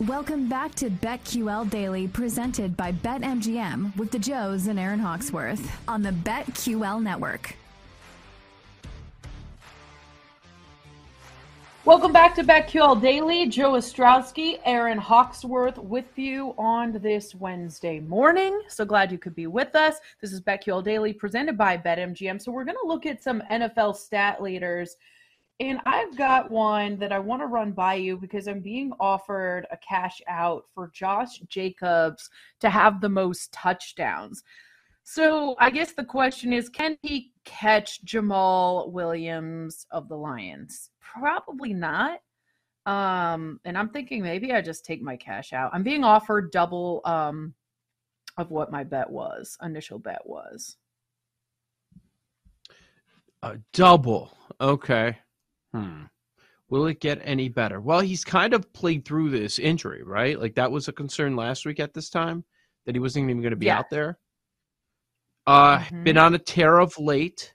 Welcome back to BetQL Daily, presented by BetMGM with the Joes and Aaron Hawksworth on the BetQL Network. Welcome back to BetQL Daily. Joe Ostrowski, Aaron Hawksworth with you on this Wednesday morning. So glad you could be with us. This is BetQL Daily presented by BetMGM. So we're going to look at some NFL stat leaders. And I've got one that I want to run by you because I'm being offered a cash out for Josh Jacobs to have the most touchdowns. So I guess the question is can he catch Jamaal Williams of the Lions? Probably not. Um, and I'm thinking maybe I just take my cash out. I'm being offered double um of what my bet was, initial bet was. A double. Okay. Hmm. Will it get any better? Well, he's kind of played through this injury, right? Like that was a concern last week at this time that he wasn't even going to be yeah. out there. Uh, mm-hmm. been on a tear of late.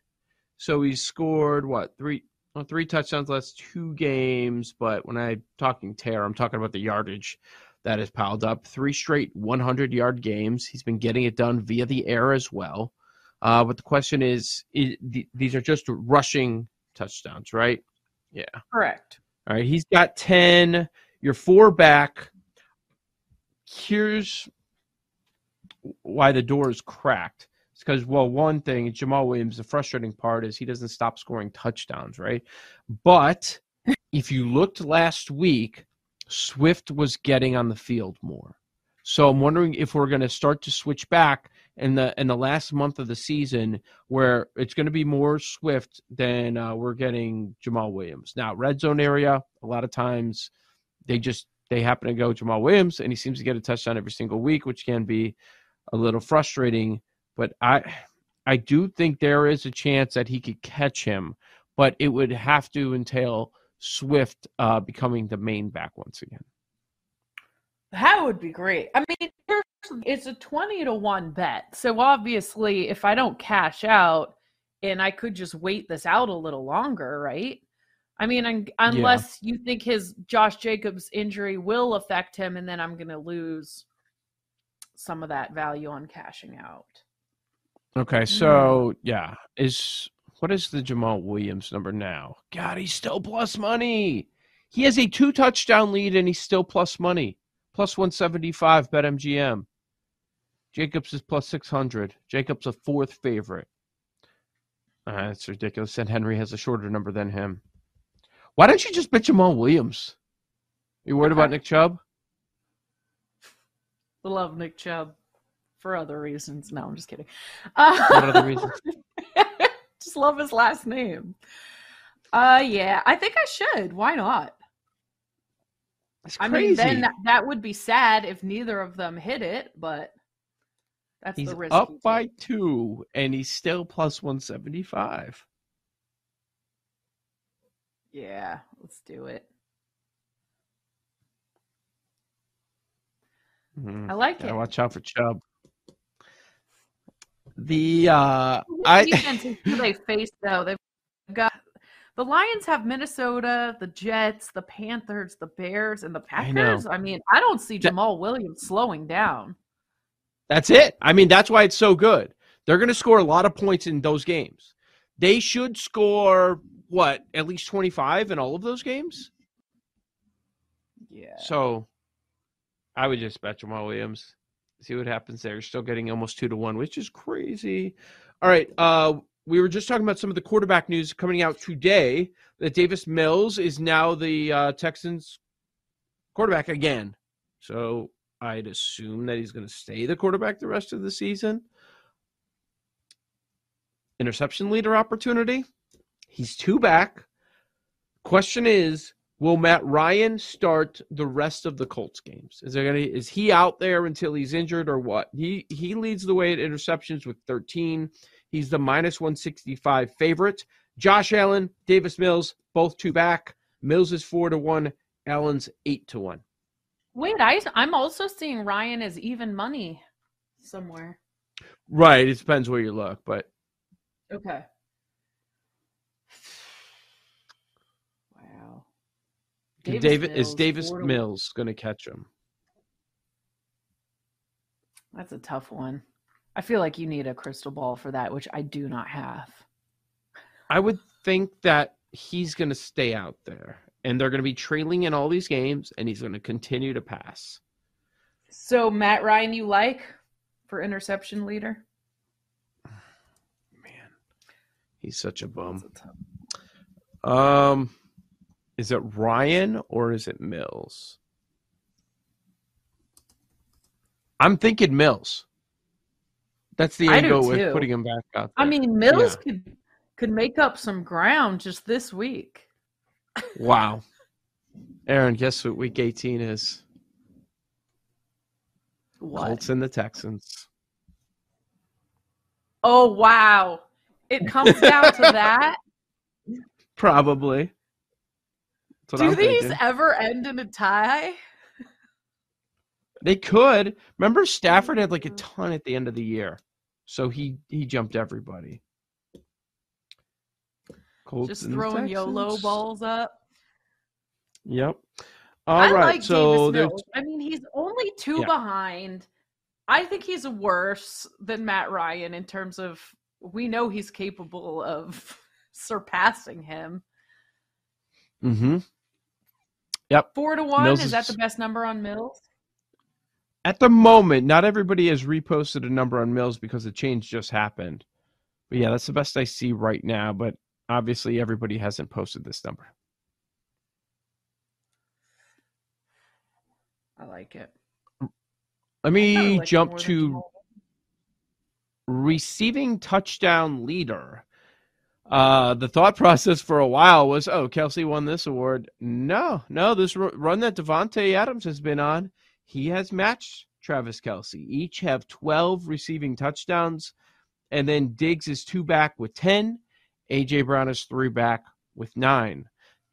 So he's scored what three well, three touchdowns last two games. But when I'm talking tear, I'm talking about the yardage that has piled up. Three straight 100 yard games. He's been getting it done via the air as well. Uh, but the question is, is these are just rushing touchdowns, right? Yeah. Correct. All right. He's got 10. You're four back. Here's why the door is cracked. It's because, well, one thing, Jamaal Williams, the frustrating part is he doesn't stop scoring touchdowns, right? But if you looked last week, Swift was getting on the field more. So I'm wondering if we're going to start to switch back in the in the last month of the season where it's going to be more Swift than uh, we're getting Jamaal Williams. Now, red zone area, a lot of times they just they happen to go Jamaal Williams, and he seems to get a touchdown every single week, which can be a little frustrating. But I I do think there is a chance that he could catch him, but it would have to entail Swift uh, becoming the main back once again. That would be great. I mean, it's a 20 to 1 bet. So obviously, if I don't cash out and I could just wait this out a little longer, right? I mean, unless yeah. you think his Josh Jacobs injury will affect him and then I'm going to lose some of that value on cashing out. Okay, so hmm. yeah, is what is the Jamaal Williams number now? God, he's still plus money. He has a two touchdown lead and he's still plus money plus 175 bet MGM. Jacobs is plus 600. Jacobs a fourth favorite. Uh, that's ridiculous. And Henry has a shorter number than him. Why don't you just bet Jamaal Williams? You worried okay. about Nick Chubb? Love Nick Chubb for other reasons. No, I'm just kidding. Uh, what other reasons? just love his last name. Uh, yeah, I think I should. Why not? I mean, then that, that, would be sad if neither of them hit it, but that's he's the risk. Up by two, and he's still plus one seventy five. Yeah, let's do it. Mm-hmm. I like it. Watch out for Chubb. The uh, I defense is who they face though. They've the Lions have Minnesota, the Jets, the Panthers, the Bears, and the Packers. I, mean, I don't see That- Jamaal Williams slowing down. That's it. I mean, that's why it's so good. They're going to score a lot of points in those games. They should score what at least twenty five in all of those games. Yeah. So, I would just bet Jamaal Williams. See what happens there. Still getting almost two to one, which is crazy. All right. Uh, we were just talking about some of the quarterback news coming out today. That Davis Mills is now the uh, Texans quarterback again. So I'd assume that he's going to stay the quarterback the rest of the season. Interception leader opportunity. He's two back. Question is, will Matt Ryan start the rest of the Colts games? Is there gonna is he out there until he's injured or what? He he leads the way at interceptions with 13. He's the minus 165 favorite. Josh Allen, Davis Mills, both two back. Mills is four to one. Allen's eight to one. Wait, I I'm also seeing Ryan as even money somewhere. Right. It depends where you look, but Okay. Wow. David is Davis Mills going to catch him? That's a tough one. I feel like you need a crystal ball for that, which I do not have. I would think that he's going to stay out there, and they're going to be trailing in all these games, and he's going to continue to pass. So Matt Ryan, you like for interception leader? Man, he's such a bum. A Um, is it Ryan or is it Mills? I'm thinking Mills. That's the angle with putting him back out. I mean, Mills Yeah. could could make up some ground just this week. wow. Aaron, guess what week 18 is? What? Colts and the Texans. Oh wow! It comes down to that. Probably. Do I'm these thinking. ever end in a tie? They could. Remember, Stafford had like a mm. ton at the end of the year, so he he jumped everybody. Colts Just throwing YOLO balls up. Yep. All I right. like so Davis Mills. I mean, he's only two Yeah. behind. I think he's worse than Matt Ryan in terms of we know he's capable of surpassing him. Mm hmm Yep. Four to one Mills is that the best number on Mills? At the moment, not everybody has reposted a number on Mills because the change just happened. But yeah, that's the best I see right now. But obviously, everybody hasn't posted this number. I like it. Let me like jump to receiving touchdown leader. Uh, the thought process for a while was, oh, Kelce won this award. No, no, this ru- run that Davante Adams has been on, he has matched Travis Kelce. Each have 12 receiving touchdowns, and then Diggs is two back with 10. AJ Brown is three back with nine.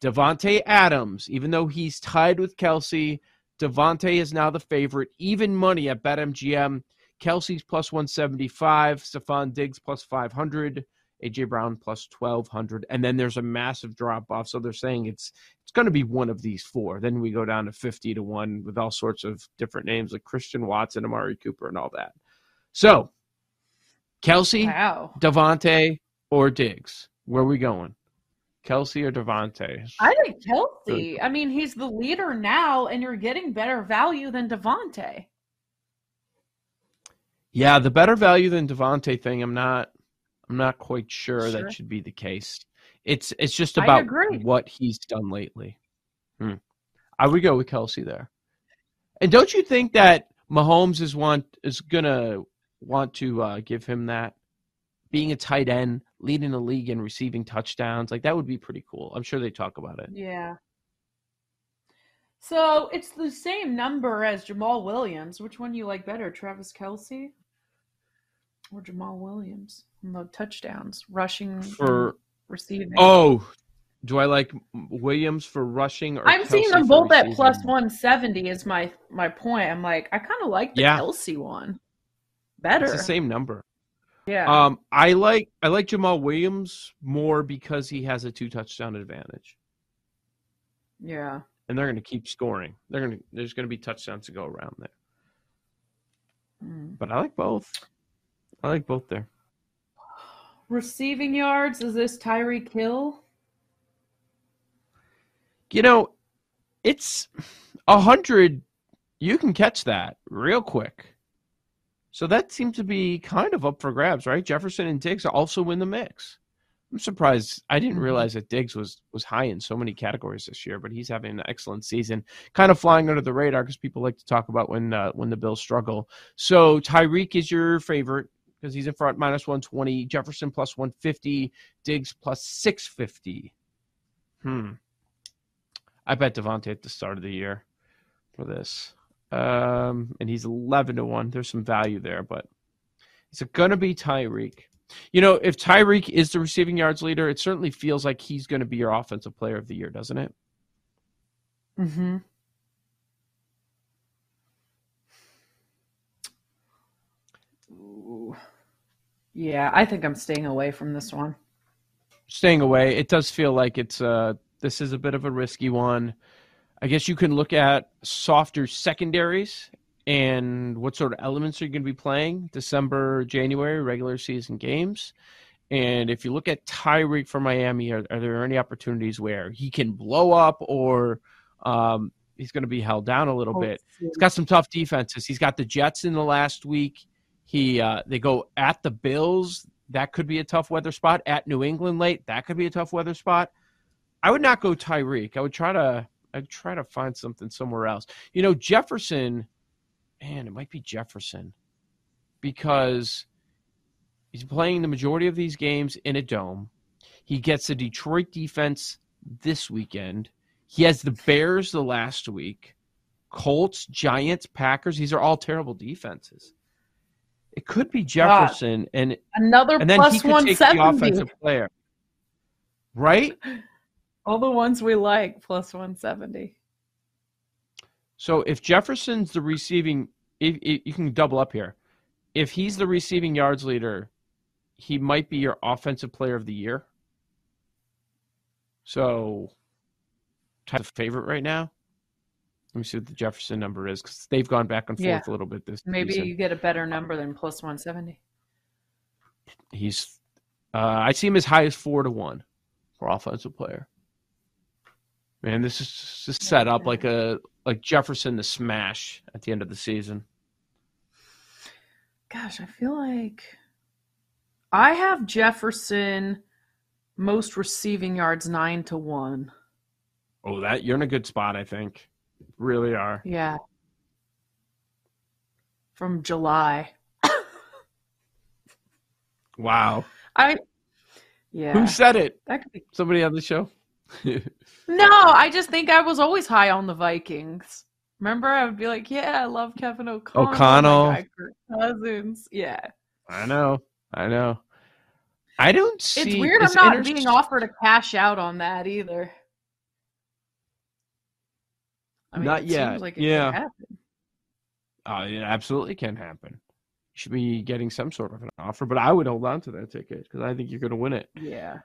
Davante Adams, even though he's tied with Kelce, Davante is now the favorite, even money at BetMGM. Kelce's plus 175, Stefon Diggs plus 500, AJ Brown plus 1200, and then there's a massive drop off. So they're saying it's it's going to be one of these four. Then we go down to 50 to 1 with all sorts of different names like Christian Watson, Amari Cooper, and all that. So Kelce, Wow. Davante, or Diggs? Where are we going? Kelce or Davante? I think Kelce. I mean, he's the leader now, and you're getting better value than Davante. Yeah, the better value than Davante thing. I'm not. I'm not quite sure, Sure. that should be the case. It's it's just about what he's done lately. Hmm. I would go with Kelce there. And don't you think that Mahomes is want is gonna want to uh, give him that being a tight end, leading the league in receiving touchdowns? Like that would be pretty cool. I'm sure they talk about it. Yeah. So it's the same number as Jamaal Williams. Which one do you like better, Travis Kelce or Jamaal Williams? on The touchdowns, rushing, For receiving. oh, do I like Williams for rushing? Or I'm seeing them both at plus 170. Is my my point. I'm like, I kind of like the Yeah. Kelce one better. It's the same number. Yeah. Um, I like I like Jamaal Williams more because he has a two touchdown advantage, yeah. and they're going to keep scoring. They're going to there's going to be touchdowns to go around there. Mm. But I like both. I like both there. Receiving yards, is this Tyreek Hill? You know, it's a hundred. You can catch that real quick. So that seems to be kind of up for grabs, right? Jefferson and Diggs also in the mix. I'm surprised. I didn't Mhm. realize that Diggs was was high in so many categories this year, but he's having an excellent season. Kind of flying under the radar because people like to talk about when uh, when the Bills struggle. So Tyreek is your favorite because he's in front minus 120, Jefferson plus 150, Diggs plus 650. Hmm. I bet Davante at the start of the year for this. Um, and he's 11 to 1. There's some value there, but is it going to be Tyreek? You know, if Tyreek is the receiving yards leader, it certainly feels like he's going to be your offensive player of the year, doesn't it? Mm-hmm. Yeah, I think I'm staying away from this one. Staying away, it does feel like it's uh this is a bit of a risky one. I guess you can look at softer secondaries and what sort of elements are you going to be playing December, January, regular season games. And if you look at Tyreek for Miami, are, are there any opportunities where he can blow up or um, he's going to be held down a little bit? He's got some tough defenses. He's got the Jets in the last week. He uh, they go at the Bills. That could be a tough weather spot. At New England late, that could be a tough weather spot. I would not go Tyreek. I would try to I'd try to find something somewhere else. You know, Jefferson, man, it might be Jefferson because he's playing the majority of these games in a dome. He gets the Detroit defense this weekend. He has the Bears the last week, Colts, Giants, Packers. These are all terrible defenses. It could be Jefferson, and Another and then plus he could take the 170. offensive player, right? All the ones we like, plus 170. So if Jefferson's the receiving, if, if you can double up here, if he's the receiving yards leader, he might be your offensive player of the year. So, type of favorite right now. Let me see what the Jefferson number is because they've gone back and forth Yeah. a little bit this Maybe season. you get a better number than plus 170. He's, uh, I see him as high as four to one for offensive player. Man, this is just set up like a like Jefferson to smash at the end of the season. Gosh, I feel like I have Jefferson most receiving yards 9 to 1. Oh, that you're in a good spot, I think. Really are. Yeah. From July. Wow. I Yeah. Who said it? that could be Somebody on the show? No, I just think I was always high on the Vikings. Remember, I would be like, "Yeah, I love Kevin O'Connell, O'Connell. guy Cousins." Yeah, I know. I know. I don't see. it's weird. it's I'm not being offered a cash out on that either. I Not it yet, Seems like it yeah. Uh, it absolutely can happen. You should be getting some sort of an offer, but I would hold on to that ticket because I think you're going to win it. Yeah.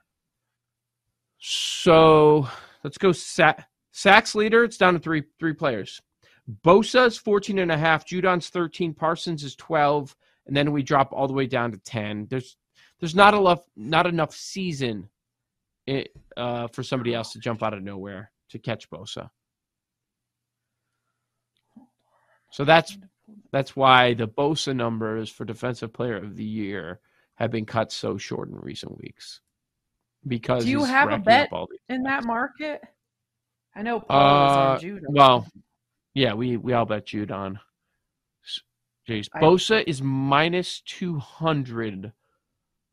So let's go sack, sacks leader. It's down to three three players. Bosa is 14 and a half. Judon's 13. Parsons is 12. And then we drop all the way down to 10. There's there's not enough not enough season it, uh, for somebody else to jump out of nowhere to catch Bosa. So that's that's why the Bosa numbers for defensive player of the year have been cut so short in recent weeks. Because Do you have a bet in that market. I know Paul is Uh, on Judon. Well, yeah, we we all bet Judon. Jeez, I- Bosa is minus two hundred.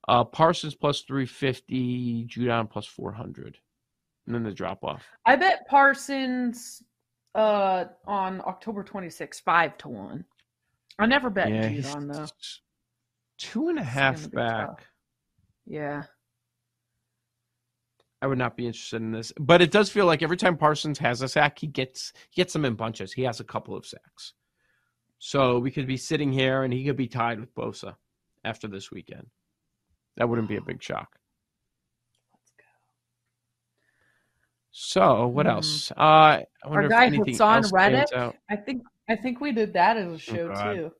Uh, Parsons plus three fifty. Judon plus four hundred. And then the drop off. I bet Parsons uh on October 26th, five to one. I never bet yeah, Judon he's though. two and a half back. tough. Yeah. I would not be interested in this, but it does feel like every time Parsons has a sack, he gets he gets them in bunches. He has a couple of sacks, so we could be sitting here and he could be tied with Bosa after this weekend. That wouldn't be a big shock. So what Hmm. else? Uh, I wonder Our if anything Hassan else out. I think I think we did that as a show God. too.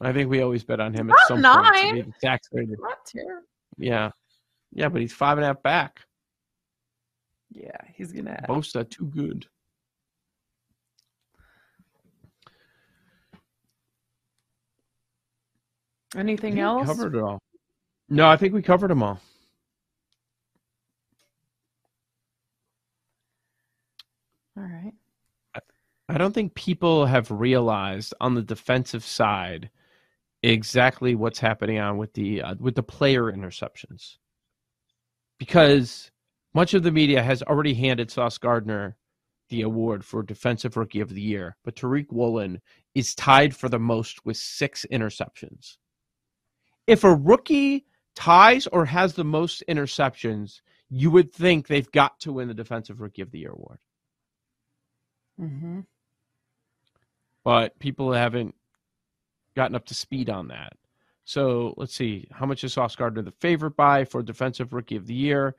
I think we always bet on him at some point. nine. be the. Not terrible. Yeah, yeah, but he's five and a half back. Yeah, he's gonna. Bosa too good. Anything We else? Covered it all. No, I think we covered them all. All right. I don't think people have realized on the defensive side exactly what's happening on with the uh, with the player interceptions, because much of the media has already handed Sauce Gardner the award for defensive rookie of the year, but Tariq Woolen is tied for the most with six interceptions. If a rookie ties or has the most interceptions, you would think they've got to win the defensive rookie of the year award. Mm-hmm. but people haven't gotten up to speed on that. So let's see, how much is Sauce Gardner the favorite by for defensive rookie of the year?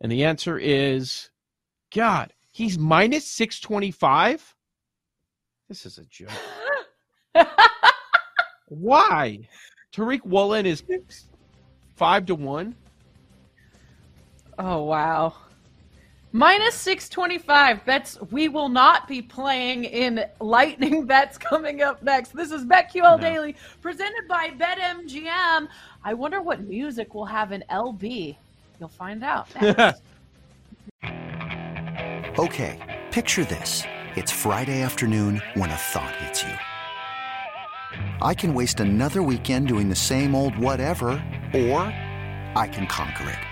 And the answer is, God, he's minus six twenty five. This is a joke. Why? Tariq Woolen is five to one. oh wow. Minus six twenty five bets. We will not be playing in lightning bets coming up next. This is BetQL No. Daily presented by BetMGM. I wonder what music we'll have in LB. You'll find out. Okay, picture this. It's Friday afternoon when a thought hits you. I can waste another weekend doing the same old whatever, or I can conquer it.